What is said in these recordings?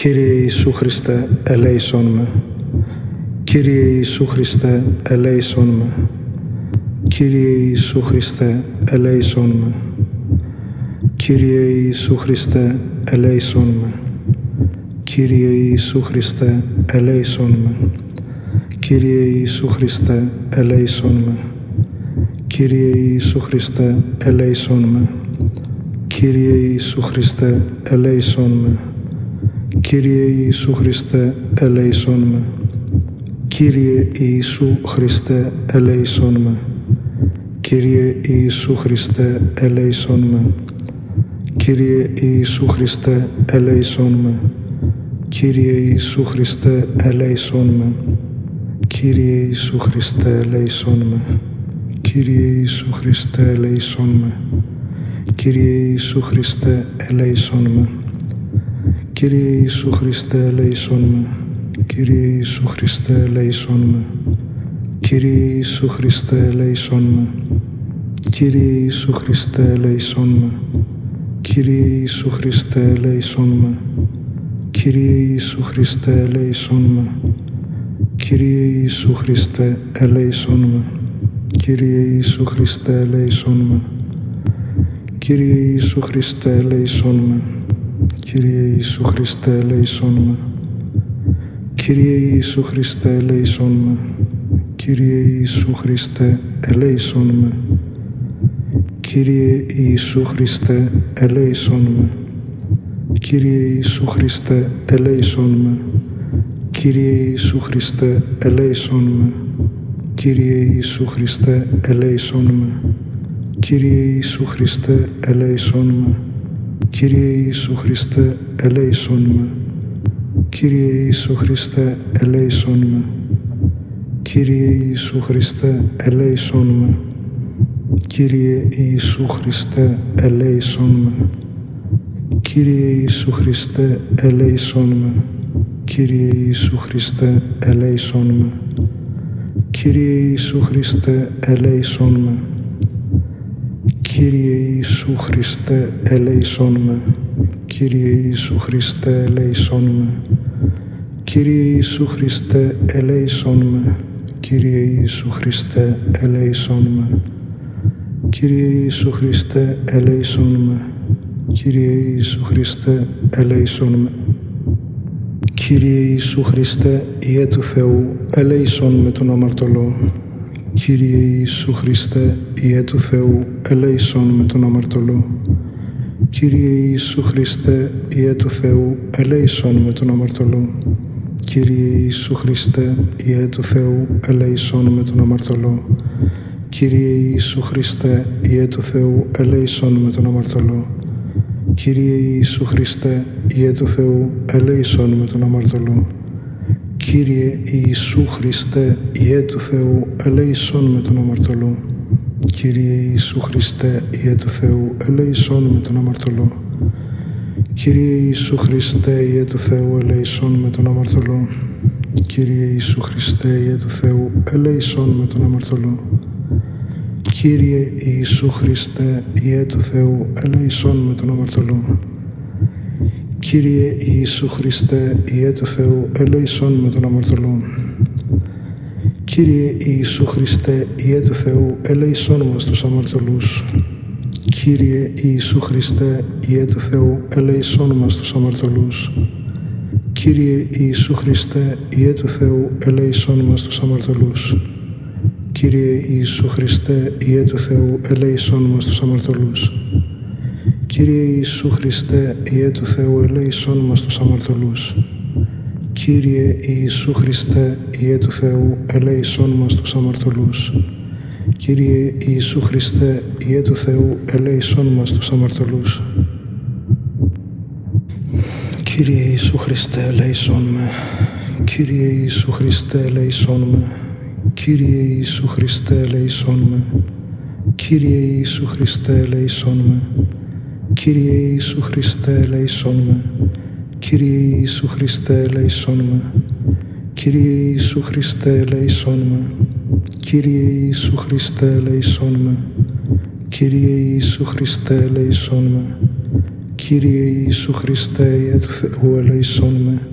Κύριε Ιησού Χριστέ, ελέησόν με. Κύριε Ιησού Χριστέ, ελέησόν με. Κύριε Ιησού Χριστέ, ελέησόν με. Κύριε Ιησού Χριστέ, ελέησόν με. Κύριε Ιησού Χριστέ, ελέησόν με. Κύριε Ιησού Χριστέ, ελέησόν με. Κύριε Ιησού Χριστέ, ελέησόν με. Κύριε Ιησού Χριστέ, ελέησόν με. Κύριε Ιησού Χριστέ, ελέησόν με. Κύριε Ιησού Χριστέ, ελέησόν με. Κύριε Ιησού Χριστέ, ελέησόν με. Κύριε Ιησού Χριστέ, ελέησόν με. Κύριε Ιησού Χριστέ, ελέησόν με. Κύριε Ιησού Χριστέ, ελέησόν με. Κύριε Ιησού Χριστέ, ελέησόν με. Κύριε Ιησού Χριστέ, ελέησόν με. Κύριε Ιησού Χριστέ, ελέησόν με. Κύριε Ιησού Χριστέ, ελέησόν με. Κύριε Ιησού Χριστέ, ελέησόν με. Κύριε Ιησού Χριστέ, ελέησόν με. Κύριε Ιησού Χριστέ, ελέησόν με. Κύριε Ιησού Χριστέ, ελέησόν με. Κύριε Ιησού Χριστέ, ελέησόν με. Κύριε Ιησού Χριστέ, ελέησόν με. Κύριε Ιησού Χριστέ, ελέησόν με. Κύριε Ιησού Χριστέ, λέησον με. Κύριε Ιησού Χριστέ, λέησον με. Κύριε Ιησού Χριστέ, ελέησον με. Κύριε Ιησού Χριστέ, ελέησον με. Κύριε Ιησού Χριστέ, ελέησον με. Κύριε Ιησού Χριστέ, ελέησον με. Κύριε Ιησού Χριστέ, ελέησον με. Κύριε Ιησού Χριστέ, ελέησον με. Κύριε Ιησού Χριστέ, ελέησόν με. Κύριε Ιησού Χριστέ, ελέησόν με. Κύριε Ιησού Χριστέ, ελέησόν με. Κύριε Ιησού Χριστέ, ελέησόν με. Κύριε Ιησού Χριστέ, ελέησόν με. Κύριε Ιησού Χριστέ, ελέησόν με. Κύριε Ιησού Χριστέ, ελέησόν με. Κύριε Ιησού Χριστέ, ελέησόν με. Κύριε Ιησού Χριστέ, ελέησόν με. Κύριε Ιησού Χριστέ, ελέησόν με. Κύριε Ιησού Χριστέ, ελέησόν με. Κύριε Ιησού Χριστέ, ελέησόν με. Κύριε Ιησού Χριστέ, ελέησόν με. Κύριε Ιησού Χριστέ, Ιε του Θεού, ελέησόν με τον αμαρτωλό. Κύριε Ιησού Χριστέ, Ιε του Θεού, ελέησόν με τον αμαρτωλό. Κύριε Ιησού Χριστέ, Ιε του Θεού, ελέησόν με τον αμαρτωλό. Κύριε Ιησού Χριστέ, Ιε του Θεού, ελέησόν με τον αμαρτωλό. Κύριε Ιησού Χριστέ, Ιε του Θεού, ελέησόν με τον αμαρτωλό. Κύριε Ιησού Χριστέ, Ιε του Θεού, ελέησόν με τον αμαρτωλό. Κύριε Ιησού Χριστέ, Ιε του Θεού, ελέησόν με τον αμαρτωλό. Κύριε Ιησού Χριστέ, Ιε του Θεού, ελέησόν με τον αμαρτωλό. Κύριε Ιησού Χριστέ, Ιε του Θεού, ελέησόν με τον αμαρτωλό. Κύριε Ιησού Χριστέ, Ιε του Θεού, ελέησόν με τον αμαρτωλό. Κύριε Ιησού Χριστέ, Ιε του Θεού, ελέησόν με τον αμαρτωλό. Κύριε Ιησού Χριστέ, Ιε του Θεού, ελέησόν με τον αμαρτωλό. Κύριε Ιησού Χριστέ, Ιε του Θεού, ελέησόν μας τους αμαρτωλούς. Κύριε Ιησού Χριστέ, Ιε του Θεού, ελέησόν μας τους αμαρτωλούς. Κύριε Ιησού Χριστέ, Ιε του Θεού, ελέησόν μας τους αμαρτωλούς. Κύριε Ιησού Χριστέ, Ιε του Θεού, ελέησόν μας τους αμαρτωλούς. Κύριε Ιησού Χριστέ, Ιε του Θεού, ελέησόν μας τους αμαρτωλούς. Κύριε Ιησού Χριστέ, Ιε του Θεού, ελέησόν μας τους αμαρτωλούς. Κύριε Ιησού Χριστέ, Ιε του Θεού, ελέησόν μας τους αμαρτωλούς. Κύριε Ιησού Χριστέ, ελέησόν με. Κύριε Ιησού Χριστέ, ελέησόν με. Κύριε Ιησού Χριστέ, ελέησόν με. Κύριε Ιησού Χριστέ, ελέησόν με. Κύριε Ιησού Χριστέ, ελέησόν με. Κύριε Ιησού Χριστέ, ελέησόν με. Κύριε Ιησού Χριστέ, ελέησόν με. Κύριε Ιησού Χριστέ, ελέησόν με. Κύριε Ιησού Χριστέ, ελέησόν με. Κύριε Ιησού Χριστέ, Υιέ του Θεού, ελεησόν με.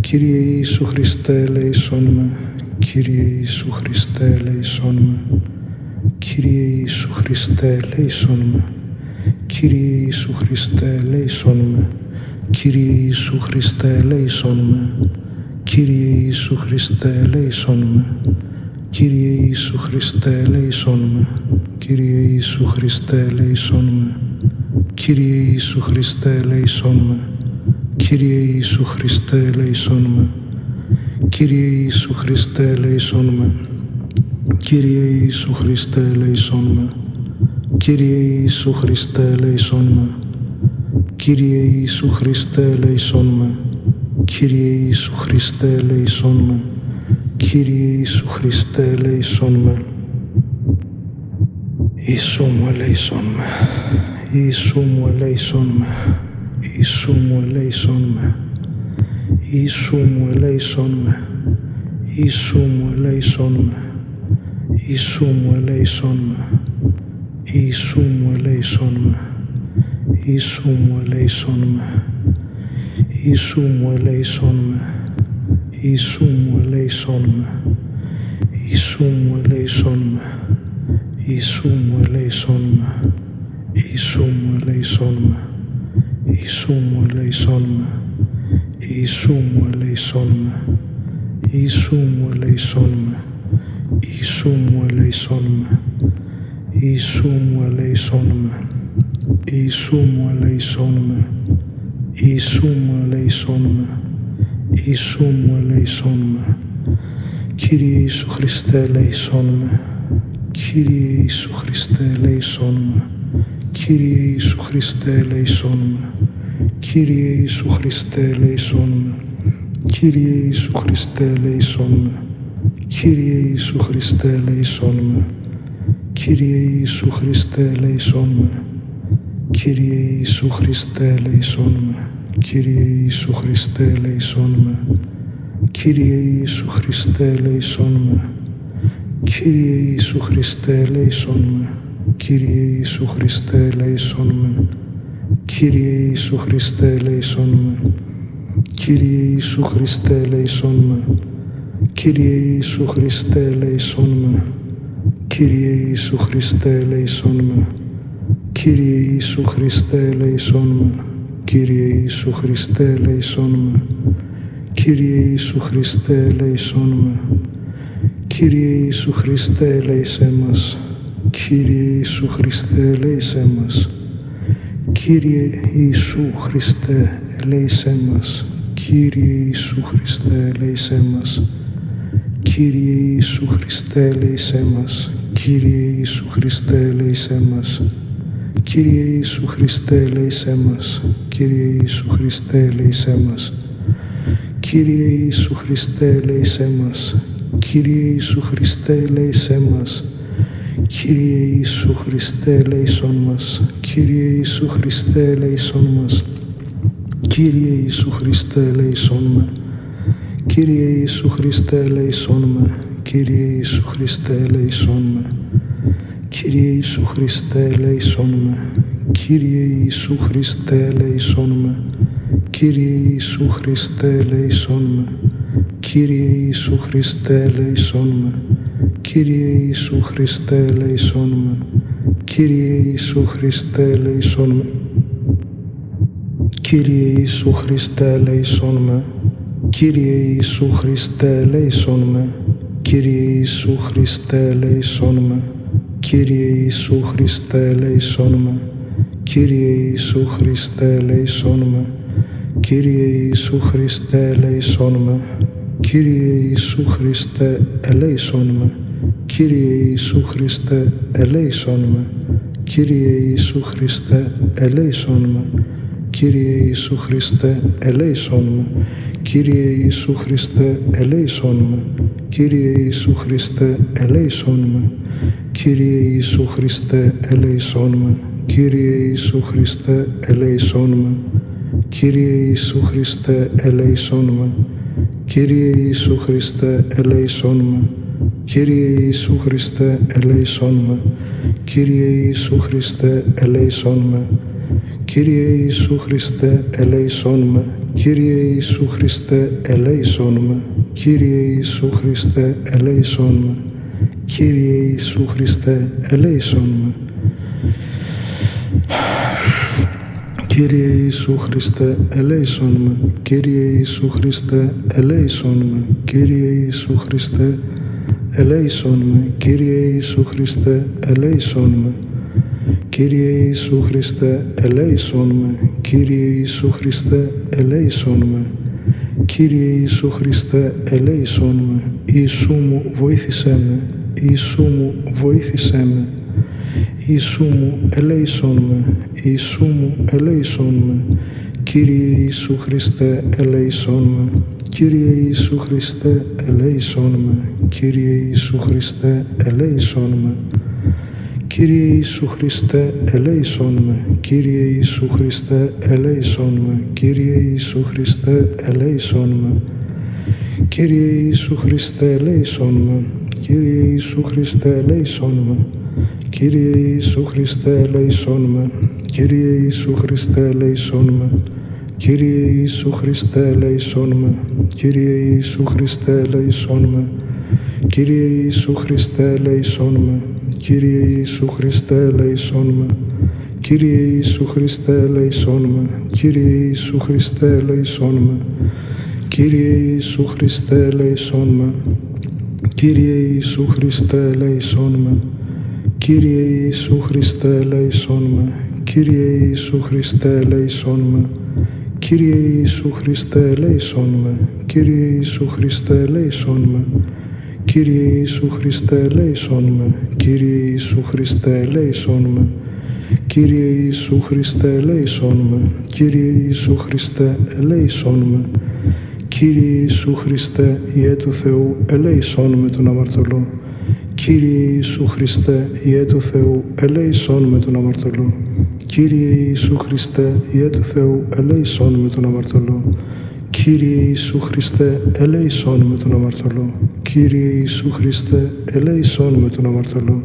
Κύριε Ιησού Χριστέ, ελεησόν με. Κύριε Ιησού Χριστέ, ελεησόν με. Κύριε Ιησού Χριστέ, ελεησόν με. Κύριε Ιησού Χριστέ, ελεησόν με. Κύριε Ιησού Χριστέ, ελεησόν με. Κύριε Ιησού Χριστέ, ελεησόν με. Κύριε Ιησού Χριστέ, ελεησόν με. Κύριε Ιησού Χριστέ, ελεησόν με. Κύριε Ιησού Χριστέ, ελεησόν με. Κύριε Ιησού Χριστέ, ελεησόν με. Κύριε Ιησού Χριστέ, ελεησόν με. Κύριε Ιησού Χριστέ, ελεησόν με. Κύριε Ιησού Χριστέ, ελεησόν με. Κύριε Ιησού Χριστέ, ελεησόν με. Κύριε Ιησού Χριστέ, ελεησόν με. Κύριε Ιησού Χριστέ, ελεησόν με. Ιησού μου, ελεησόν με. Ιησού μου, ελεησόν με. Ιησού μου, ελεησόν με. Ιησού μου, ελεησόν με. Ιησού μου, ελεησόν με. Ιησού μου, ελεησόν με. Ιησού μου, ελεησόν με. Ιησού μου, ελεησόν με. Ιησού μου, ελεησόν με. Ιησού μου, ελεησόν με. Ιησού μου, ελεησόν με. Ιησού μου, ελεησόν με. Ιησού μου, ελεησόν με. Ιησού μου, ελεησόν με. Ιησού μου, ελεησόν με. Ιησού μου, ελεησόν με. Ιησού μου, ελεησόν με. Ιησού μου, ελεησόν με. Ιησού μου, ελεησόν με. Ιησού μου, ελεησόν με. Ιησού μου, ελεησόν με. Κύριε Ιησού Χριστέ, ελεησόν με. Κύριε Ιησού Χριστέ, ελεησόν με. Κύριε Ιησού Χριστέ, ελεησόν με. Κύριε Ιησού Χριστέ, ελεησόν με. Κύριε Ιησού Χριστέ, ελεησόν με. Κύριε Ιησού Χριστέ, ελεησόν με. Κύριε Ιησού Χριστέ, ελεησόν με. Κύριε Ιησού Χριστέ, ελεησόν με. Κύριε Ιησού Χριστέ, ελεησόν με. Κύριε Ιησού Χριστέ, ελεησόν με. Κύριε Ιησού Χριστέ, ελεησόν με. Κύριε Ιησού Χριστέ, ελεησόν με. Κύριε Ιησού Χριστέ, ελεησόν με. Κύριε Ιησού Χριστέ, ελεησόν με. Κύριε Ιησού Χριστέ, ελεησόν με. Κύριε Ιησού Χριστέ, ελεησόν με. Κύριε Ιησού Χριστέ, ελεησόν με. Κύριε Ιησού Χριστέ, ελεησόν με. Κύριε Ιησού Χριστέ, ελεησόν με. Κύριε Ιησού Χριστέ, ελεησέ μας. Κύριε Ιησού Χριστέ, ελέησέ μας. Κύριε Ιησού Χριστέ, ελέησέ μας. Κύριε Ιησού Χριστέ, ελέησέ μας. Κύριε Ιησού Χριστέ, ελέησέ μας. Κύριε Ιησού Χριστέ, ελέησέ μας. Κύριε Ιησού Χριστέ, ελέησέ μας. Κύριε Ιησού Χριστέ, ελέησέ μας. Κύριε Ιησού Χριστέ, ελέησέ μας. Κύριε Ιησού Χριστέ, ελέησέ μας. Κύριε Ιησού Χριστέ, ελέησόν μας. Κύριε Ιησού Χριστέ, ελέησόν μας. Κύριε Ιησού Χριστέ, ελέησόν με. Κύριε Ιησού Χριστέ, ελέησόν με. Κύριε Ιησού Χριστέ, ελέησόν με. Κύριε Ιησού Χριστέ, ελέησόν με. Κύριε Ιησού Χριστέ, ελέησόν με. Κύριε Ιησού Χριστέ, ελέησόν με. Κύριε Ιησού Χριστέ, ελέησόν με. Κύριε Ιησού Χριστέ, ελεησόν με. Κύριε Ιησού Χριστέ, ελεησόν με. Κύριε Ιησού Χριστέ, ελεησόν με. Κύριε Ιησού Χριστέ, ελεησόν με. Κύριε Ιησού Χριστέ, ελεησόν με. Κύριε Ιησού Χριστέ, ελεησόν με. Κύριε Ιησού Χριστέ, ελεησόν με. Κύριε Ιησού Χριστέ, ελεησόν με. Κύριε Ιησού Χριστέ, ελεησόν με. Κύριε Ιησού Χριστέ, ελέησόν με. Κύριε Ιησού Χριστέ, ελέησόν με. Κύριε Ιησού Χριστέ, ελέησόν με. Κύριε Ιησού Χριστέ, ελέησόν με. Κύριε Ιησού Χριστέ, ελέησόν με. Κύριε Ιησού Χριστέ, ελέησόν με. Κύριε Ιησού Χριστέ, ελέησόν με. Κύριε Ιησού Χριστέ, ελέησόν με. Κύριε Ιησού Χριστέ, ελέησόν με. Κύριε Ιησού Χριστέ, ελέησόν με. Κύριε Ιησού Χριστέ, ελέησόν με. Κύριε Ιησού Χριστέ, ελέησόν με. Κύριε Ιησού Χριστέ, ελέησόν με. Κύριε Ιησού Χριστέ, ελέησόν με. Κύριε Ιησού Χριστέ, ελέησόν με. Κύριε Ιησού Χριστέ, ελέησόν με. Κύριε Ιησού Χριστέ, ελέησόν με. Κύριε Ιησού Χριστέ, ελέησόν με. Κύριε Ιησού Χριστέ, ελέησόν με. Κύριε Ιησού Χριστέ, ελέησόν με. Κύριε Ιησού Χριστέ, ελέησόν με. Κύριε Ιησού Χριστέ, ελέησόν με. Ιησού μου, βοήθησέ με. Ιησού μου, βοήθησέ με. Ιησού μου, ελέησόν με. Ιησού μου, ελέησόν με. Κύριε Ιησού Χριστέ, ελέησόν με. Κύριε Ιησού Χριστέ, ελέησόν με. Κύριε Ιησού Χριστέ, ελέησόν με. Κύριε Ιησού Χριστέ, ελέησόν με. Κύριε Ιησού Χριστέ, ελέησόν με. Κύριε Ιησού Χριστέ, ελέησόν με. Κύριε Ιησού Χριστέ, ελέησόν με. Κύριε Ιησού Χριστέ, ελέησόν με. Κύριε Ιησού Χριστέ, ελέησόν με. Κύριε Ιησού Χριστέ, ελέησόν με. Κύριε Ιησού Χριστέ, ελέησόν με. Κύριε Ιησού Χριστέ, ελέησόν με. Κύριε Ιησού Χριστέ, ελέησόν με. Κύριε Ιησού Χριστέ, ελέησόν με. Κύριε Ιησού Χριστέ, ελέησόν με. Κύριε Ιησού Χριστέ, ελέησόν με. Κύριε Ιησού Χριστέ, ελέησόν με. Κύριε Ιησού Χριστέ, ελέησόν με. Κύριε Ιησού Χριστέ, ελέησόν με. Κύριε Ιησού Χριστέ, ελέησόν με. Κύριε Ιησού Χριστέ, ελέησόν με. Κύριε Ιησού Χριστέ, ελέησόν με. Κύριε Ιησού Χριστέ, ελέησόν με. Κύριε Ιησού Χριστέ, ελέησόν με. Κύριε Ιησού Χριστέ, ελέησόν με. Κύριε Ιησού Χριστέ, ελέησόν με. Κύριε Ιησού Χριστέ, Ιε του Θεού, ελέησόν με τον αμαρτωλό. Κύριε Ιησού Χριστέ, Ιε του Θεού, ελέησόν με τον αμαρτωλό. Κύριε Ιησού Χριστέ, Ιε του Θεού, ελέησόν με τον αμαρτωλό. Κύριε Ιησού Χριστέ, ελέησόν με τον αμαρτωλό. Κύριε Ιησού Χριστέ, ελέησόν με τον αμαρτωλό.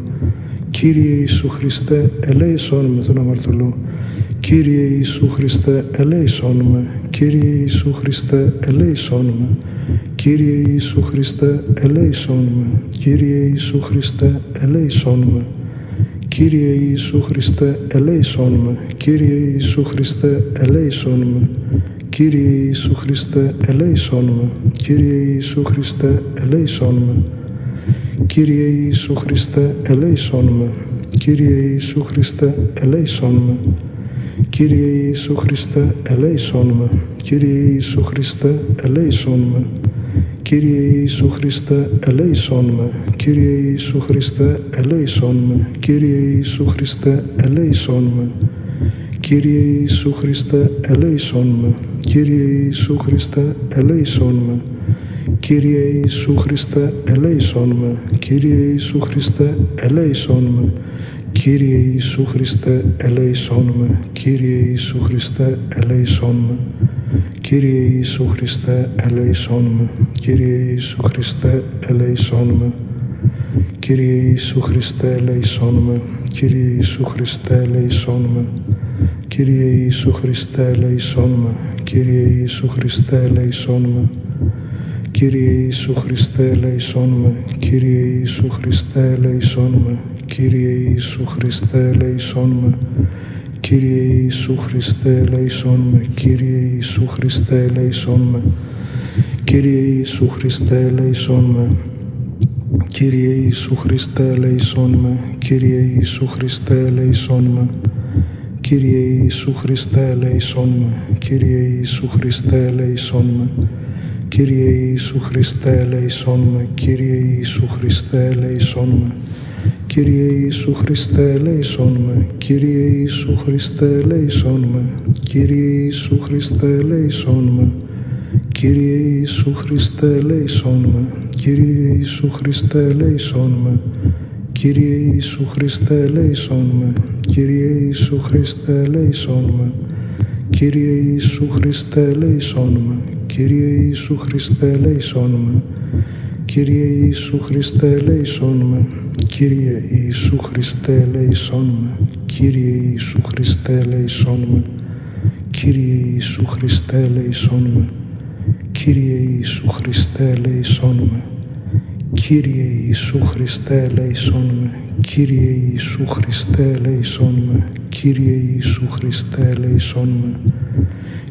Κύριε Ιησού Χριστέ, ελέησόν με τον αμαρτωλό. Κύριε Ιησού Χριστέ, ελέησόν με. Κύριε Ιησού Χριστέ, ελέησόν με. Κύριε Ιησού Χριστέ, ελέησόν με. Κύριε Ιησού Χριστέ, ελέησόν με. Κύριε Ιησού Χριστέ, ελέησόν με. Κύριε Ιησού Χριστέ, ελέησόν με. Κύριε Ιησού Χριστέ, ελέησόν με. Κύριε Ιησού Χριστέ, ελέησόν με. Κύριε Ιησού Χριστέ, ελέησόν με. Κύριε Ιησού Χριστέ, ελέησόν με. Κύριε Ιησού Χριστέ, ελέησόν με. Κύριε Ιησού Χριστέ, ελέησόν με. Κύριε Ιησού Χριστέ, ελέησόν με. Κύριε Ιησού Χριστέ, ελέησόν με. Κύριε Ιησού Χριστέ, ελέησόν με. Κύριε Ιησού Χριστέ, ελέησόν με. Κύριε Ιησού Χριστέ, ελέησόν με. Κύριε Ιησού Χριστέ, ελέησόν με. Κύριε Ιησού Χριστέ, ελέησόν με. Κύριε Ιησού Χριστέ, ελέησόν με. Κύριε Ιησού Χριστέ, ελέησόν με. Κύριε Ιησού Χριστέ, ελέησόν με. Κύριε Ιησού Χριστέ, ελέησόν με. Κύριε Ιησού Χριστέ, ελέησόν με. Κύριε Ιησού Χριστέ, ελέησόν με. Κύριε Ιησού Χριστέ, ελέησόν με. Κύριε Ιησού Χριστέ, ελέησόν με. Κύριε Ιησού Χριστέ, ελέησόν με. Κύριε Ιησού Χριστέ, ελέησόν με. Κύριε Ιησού Χριστέ, ελέησόν με. Κύριε Ιησού Χριστέ, ελέησόν με. Κύριε Ιησού Χριστέ, ελέησόν με. Κύριε Ιησού Χριστέ, ελέησόν με. Κύριε Ιησού Χριστέ, ελέησόν με. Κύριε Ιησού Χριστέ, ελέησόν με. Κύριε Ιησού Χριστέ, ελέησόν με. Κύριε Ιησού Χριστέ, ελέησόν με. Κύριε Ιησού Χριστέ, ελέησόν με. Κύριε Ιησού Χριστέ, ελέησόν με. Κύριε Ιησού Χριστέ, ελέησόν με. Κύριε Ιησού Χριστέ, ελέησόν με. Κύριε Ιησού Χριστέ, ελέησόν με. Κύριε Ιησού Χριστέ, ελέησόν με. Κύριε Ιησού Χριστέ, ελέησόν με. Κύριε Ιησού Χριστέ, ελέησόν με. Κύριε Ιησού Χριστέ, ελέησόν με. Κύριε Ιησού Χριστέ, ελέησόν με. Κύριε Ιησού Χριστέ, ελέησόν με. Κύριε Ιησού Χριστέ, ελέησόν με. Κύριε Ιησού Χριστέ, ελέησόν με. Κύριε Ιησού Χριστέ ελέησόν με. Κύριε Ιησού Χριστέ ελέησόν με. Κύριε Ιησού Χριστέ ελέησόν με. Κύριε Ιησού Χριστέ ελέησόν με. Κύριε Ιησού Χριστέ ελέησόν με. Κύριε Ιησού Χριστέ ελέησόν με.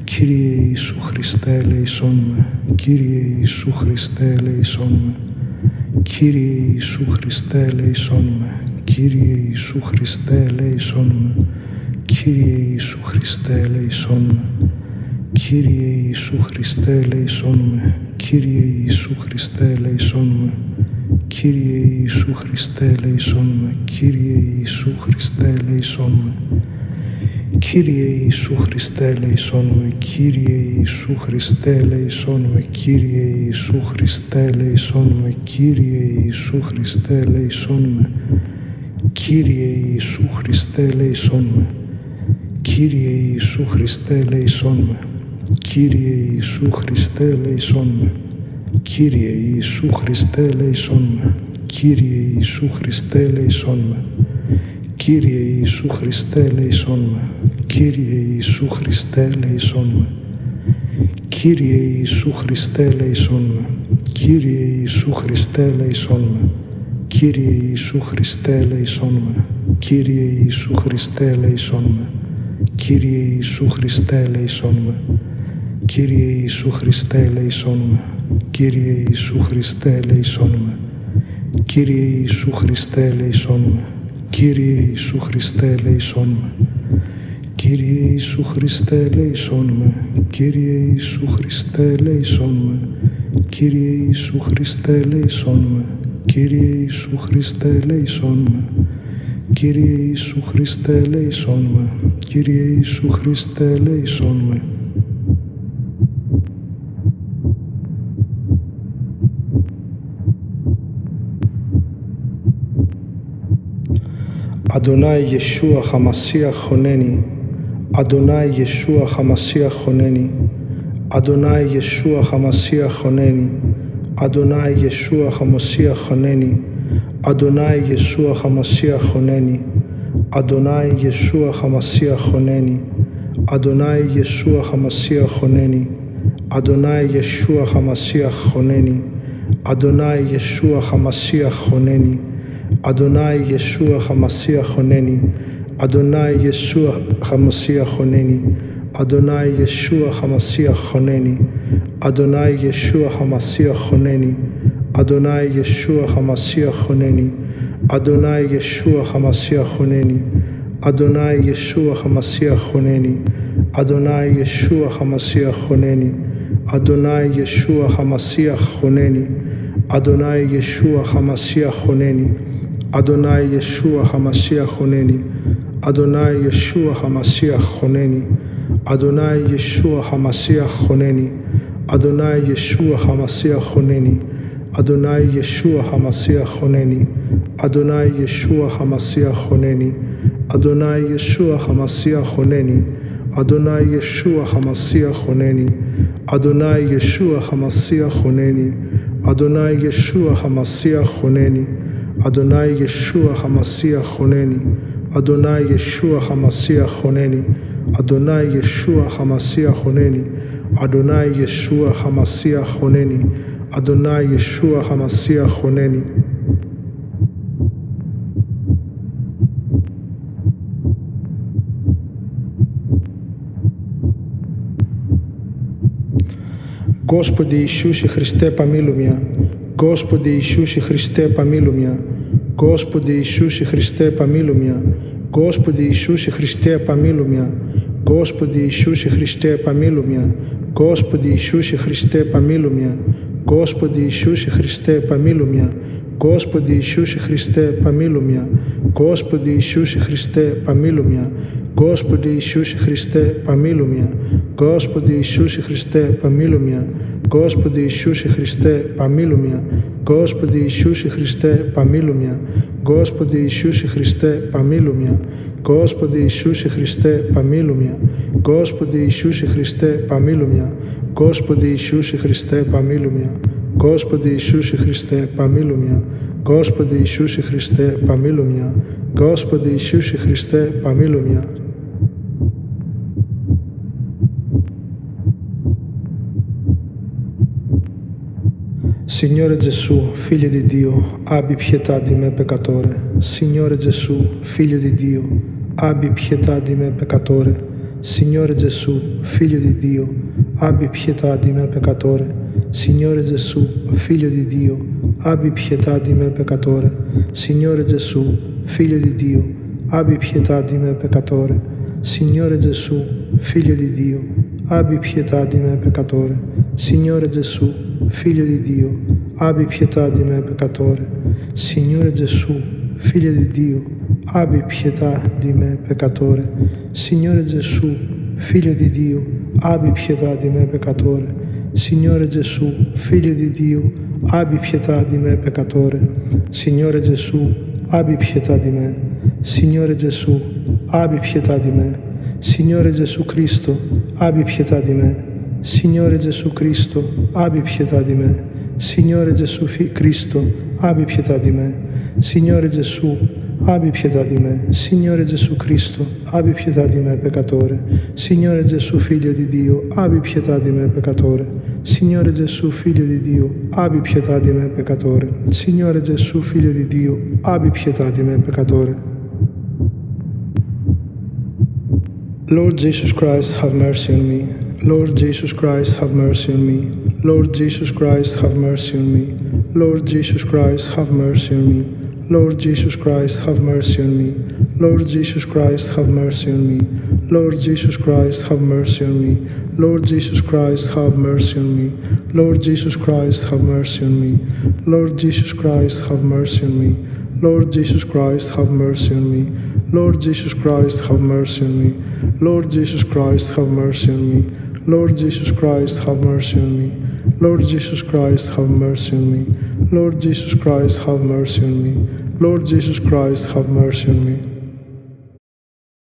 Κύριε Ιησού Χριστέ ελέησόν με. Κύριε Ιησού Χριστέ ελέησόν με. Κύριε Ιησού Χριστέ ελέησόν με. Κύριε Ιησού Χριστέ ελέησόν με. Κύριε Ιησού Χριστέ ελέησόν με. Κύριε Ιησού Χριστέ ελέησόν με. Κύριε Ιησού Χριστέ ελέησόν με. Κύριε Ιησού Χριστέ ελεησόν με, Κύριε Ιησού Χριστέ ελεησόν με. Κύριε Ιησού Χριστέ ελεησόν με, Κύριε Ιησού Χριστέ ελεησόν με, Κύριε Ιησού Χριστέ ελεησόν με, Κύριε Ιησού Χριστέ ελεησόν με. Κύριε Ιησού Χριστέ ελεησόν με. Κύριε Ιησού Χριστέ ελεησόν με. Κύριε Ιησού Χριστέ ελεησόν με. Κύριε Ιησού Χριστέ ελέησόν με. Κύριε Ιησού Χριστέ ελέησόν με. Κύριε Ιησού Χριστέ ελέησόν με. Κύριε Ιησού Χριστέ ελέησόν με. Κύριε Ιησού Χριστέ ελέησόν με. Κύριε Ιησού Χριστέ ελέησόν με. Κύριε Ιησού Χριστέ ελέησόν με. Κύριε Ιησού Χριστέ ελέησόν με. Κύριε Ιησού Χριστέ ελέησόν με. Κύριε Ιησού Χριστέ ελέησόν με. Κύριε Ιησού Χριστέ ελέησόν με. Κύριε Ιησού Χριστέ ελέησόν με. Κύριε Ιησού Χριστέ ελέησόν με. Κύριε Ιησού Χριστέ ελέησόν με. Κύριε Ιησού Χριστέ ελέησόν με. Κύριε Ιησού Χριστέ ελέησόν με. Κύριε Ιησού Χριστέ ελέησόν με. Κύριε Ιησού Χριστέ ελέησόν με. Κύριε Ιησού Χριστέ ελέησόν אדוני ישוע המשיח חונני, אדוני ישוע המשיח חונני, אדוני ישוע המשיח חונני, אדוני ישוע המשיח חונני, אדוני ישוע המשיח חונני, אדוני ישוע המשיח חונני, אדוני ישוע המשיח חונני, אדוני ישוע המשיח חונני, אדוני ישוע המשיח חונני, אדוני ישוע המשיח חונני, אדוני ישוע המשיח חונני, אדוני ישוע המשיח חונני, אדוני ישוע המשיח חונני, אדוני ישוע המשיח חונני, אדוני ישוע המשיח חונני, אדוני ישוע המשיח חונני, אדוני ישוע המשיח חונני, אדוני ישוע המשיח חונני, אדוני ישוע המשיח חונני, אדוני ישוע המשיח חונני, אדוני ישוע המשיח חונני, אדוני ישוע המשיח חונני, אדוני ישוע המשיח חונני, אדוני ישוע המשיח חונני, אדוני ישוע המשיח חונני, אדוני ישוע המשיח חונני, אדוני ישוע המשיח חונני, אדוני ישוע המשיח חונני, אדוני ישוע המשיח חונני, אדוני ישוע המשיח חונני, Αντονάει για Σούα, Χαμασία Χονένη. Αντονάει για Σούα, Χαμασία Χονένη. Αντονάει για Σούα, Χαμασία Χονένη. Αντονάει για Σούα, Χαμασία Χονένη. Αντονάει για Σούα, Χαμασία Χονένη. Γόσποντι Ισούσι Χριστέπα Μίλμια. Господи Иисусе Христе, помилуй меня. Господи Иисусе Христе, помилуй меня. Господи Иисусе Христе, помилуй меня. Господи Иисусе Христе, помилуй меня. Господи Иисусе Христе, помилуй меня. Господи Иисусе Христе, помилуй меня. Господи Иисусе Христе, помилуй меня. Господи Иисусе Христе, помилуй меня. Господи Иисусе Христе, помилуй меня. Господи Иисусе Христе, помилуй меня. Господи Иисусе Христе, помилуй меня. Господи Иисусе Христе, помилуй меня. Господи Иисусе Христе, помилуй меня. Господи Иисусе Христе, помилуй меня. Господи Иисусе Христе, помилуй меня. Господи Иисусе Христе, помилуй меня. Господи Иисусе Христе, помилуй меня. Господи Иисусе Христе, помилуй меня. Господи Ісусі Христе, помилуй меня. Signore Gesù, Figlio di Dio, abbi pietà di me peccatore. Signore Gesù, Figlio di Dio, abbi pietà di me peccatore. Signore Gesù, Figlio di Dio, abbi pietà di me peccatore. Signore Gesù, Figlio di Dio, abbi pietà di me peccatore. Signore Gesù, Figlio di Dio, abbi pietà di me peccatore. Signore Gesù, Figlio di Dio, abbi pietà di me peccatore. Signore Gesù, Figlio di Dio, abbi pietà di me peccatore. Signore Gesù, Figlio di Dio, abbi pietà di me peccatore. Signore Gesù, Figlio di Dio, abbi pietà di me peccatore. Signore Gesù, Figlio di Dio, abbi pietà di me peccatore. Signore Gesù, abbi pietà di me. Signore Gesù, abbi pietà di me. Signore Gesù Cristo, abbi pietà di me. Signore Gesù Cristo, abbi pietà di me. Signore Gesù Cristo, abbi pietà di me. Signore Gesù, abbi pietà di me. Signore Gesù Cristo, abbi pietà di me, peccatore. Signore Gesù, figlio di Dio, abbi pietà di me, peccatore. Signore Gesù, figlio di Dio, abbi pietà di me, peccatore. Signore Gesù, figlio di Dio, abbi pietà di me, peccatore. Lord Jesus Christ, have mercy on me. Lord Jesus Christ, have mercy on me. Lord Jesus Christ, have mercy on me. Lord Jesus Christ, have mercy on me. Lord Jesus Christ, have mercy on me. Lord Jesus Christ, have mercy on me. Lord Jesus Christ, have mercy on me. Lord Jesus Christ, have mercy on me. Lord Jesus Christ, have mercy on me. Lord Jesus Christ, have mercy on me. Lord Jesus Christ, have mercy on me. Lord Jesus Christ, have mercy on me. Lord Jesus Christ, have mercy on me. Lord Jesus Christ, have mercy on me. Lord Jesus Christ, have mercy on me. Lord Jesus Christ, have mercy on me. Lord Jesus Christ, have mercy on me.